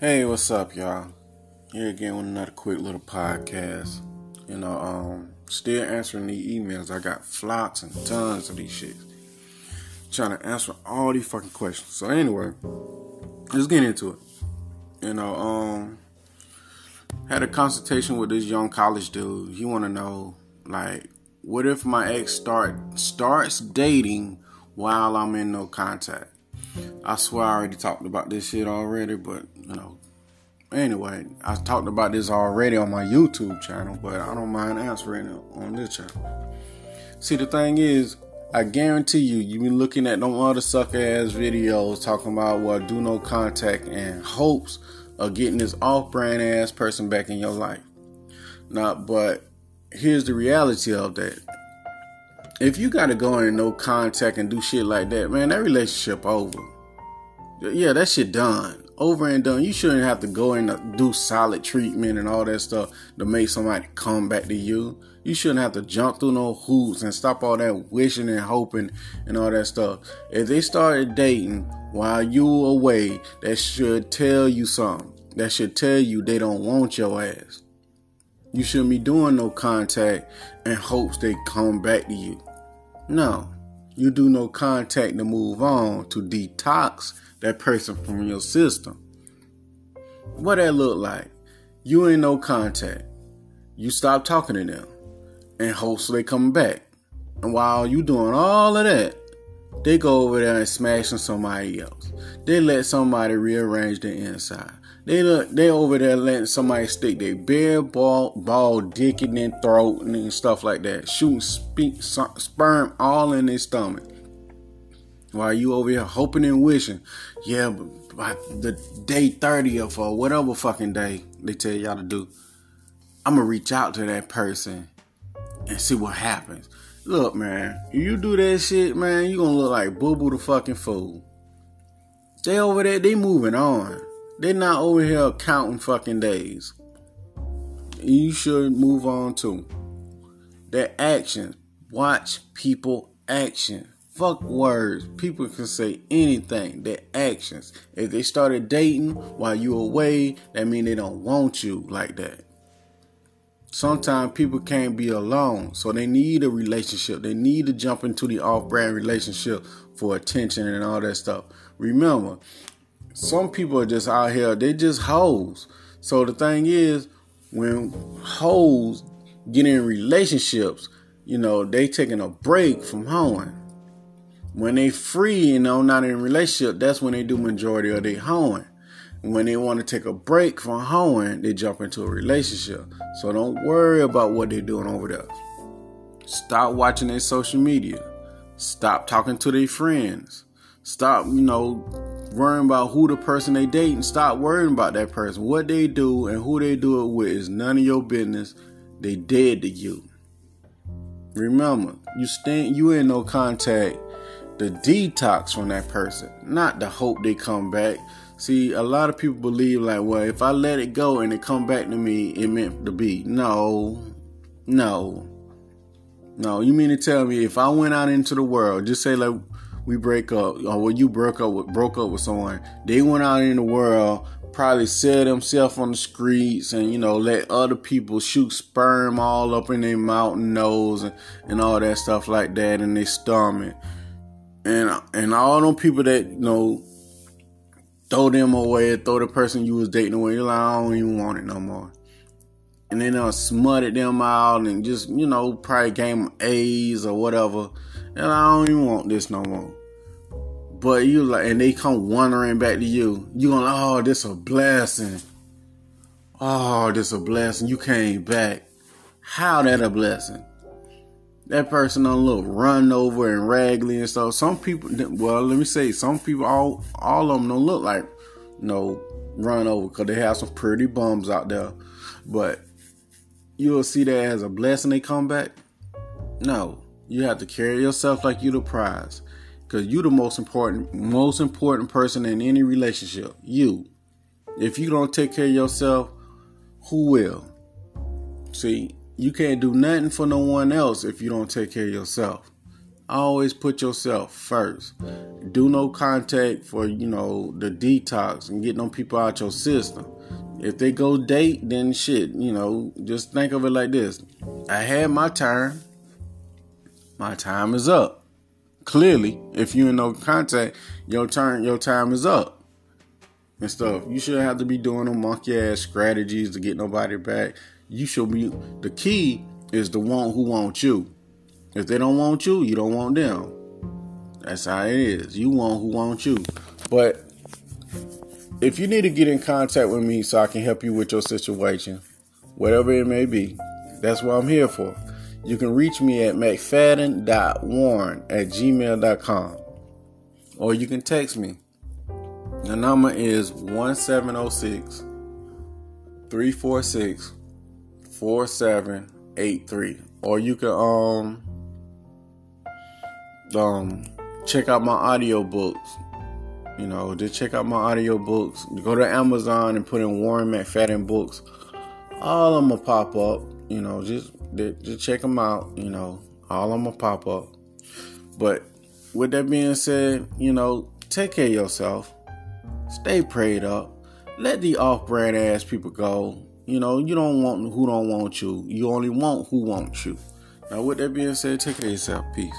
Hey, what's up, y'all? Here again with another quick little podcast. You know, um, still answering the emails. I got flots and tons of these shits. Trying to answer all these fucking questions. So anyway, let's get into it. You know, um, had a consultation with this young college dude. He want to know, like, what if my ex start starts dating while I'm in no contact? I swear I already talked about this shit already, but you know. Anyway, I talked about this already on my YouTube channel, but I don't mind answering it on this channel. See, the thing is, I guarantee you, you've been looking at no other sucker ass videos talking about what do no contact and hopes of getting this off brand ass person back in your life. Not, but here's the reality of that if you gotta go in no contact and do shit like that, man, that relationship over. Yeah, that shit done. Over and done. You shouldn't have to go in and do solid treatment and all that stuff to make somebody come back to you. You shouldn't have to jump through no hoops and stop all that wishing and hoping and all that stuff. If they started dating while you away, that should tell you something. That should tell you they don't want your ass. You shouldn't be doing no contact in hopes they come back to you. No, you do no contact to move on to detox that person from your system. What that look like? You ain't no contact. You stop talking to them and hopes they come back. And while you doing all of that, they go over there and smash on somebody else. They let somebody rearrange the inside. They look, they over there letting somebody stick their bare ball, ball dick in their throat and stuff like that, shooting spe- sperm all in their stomach. While you over here hoping and wishing, yeah, by the day 30th or whatever fucking day they tell y'all to do, I'm gonna reach out to that person and see what happens. Look, man, you do that shit, man, you gonna look like Boo Boo the fucking fool. They over there, they moving on. They're not over here counting fucking days. You should move on too. Their actions. Watch people action. Fuck words. People can say anything. Their actions. If they started dating while you away, that mean they don't want you like that. Sometimes people can't be alone, so they need a relationship. They need to jump into the off-brand relationship for attention and all that stuff. Remember, some people are just out here, they just hoes. So the thing is, when hoes get in relationships, you know, they taking a break from hoeing. When they free, and you know, not in relationship, that's when they do majority of their hoeing. When they want to take a break from hoeing, they jump into a relationship. So don't worry about what they're doing over there. Stop watching their social media. Stop talking to their friends. Stop, you know, worrying about who the person they date and stop worrying about that person. What they do and who they do it with is none of your business. They dead to you. Remember, you stand you in no contact the detox from that person, not the hope they come back. See, a lot of people believe like, well, if I let it go and it come back to me, it meant to be. No, no, no. You mean to tell me if I went out into the world, just say like we break up, or when you broke up with broke up with someone, they went out in the world, probably sell themselves on the streets, and you know let other people shoot sperm all up in their mouth and nose and, and all that stuff like that in their stomach, and and all them people that you know throw them away, throw the person you was dating away. You're like, I don't even want it no more. And then uh, smutted them out and just, you know, probably gave them AIDS or whatever and I don't even want this no more. But you like, and they come wandering back to you. You going, oh, this a blessing. Oh, this a blessing. You came back. How that a blessing? That person don't look run over and raggedy and stuff. Some people, well, let me say, some people, all all of them don't look like you no know, run over because they have some pretty bums out there. But you'll see that as a blessing they come back. No, you have to carry yourself like you the prize. Cause you the most important most important person in any relationship. You. If you don't take care of yourself, who will? See, you can't do nothing for no one else if you don't take care of yourself. Always put yourself first. Do no contact for, you know, the detox and get them people out your system. If they go date, then shit, you know, just think of it like this. I had my turn. My time is up. Clearly, if you in no contact, your turn, your time is up. And stuff. You shouldn't have to be doing no monkey ass strategies to get nobody back. You should be the key is the one who wants you. If they don't want you, you don't want them. That's how it is. You want who wants you. But if you need to get in contact with me so I can help you with your situation, whatever it may be, that's what I'm here for. You can reach me at mcfadden.warren at gmail.com. Or you can text me. The number is 1706 346 4783. Or you can um um check out my audio books. You know, just check out my audio books. Go to Amazon and put in Warren McFadden books. All of them will pop up. You know, just just check them out. You know, all of them will pop up. But with that being said, you know, take care of yourself. Stay prayed up. Let the off-brand ass people go. You know, you don't want who don't want you. You only want who wants you. Now, with that being said, take care of yourself. Peace.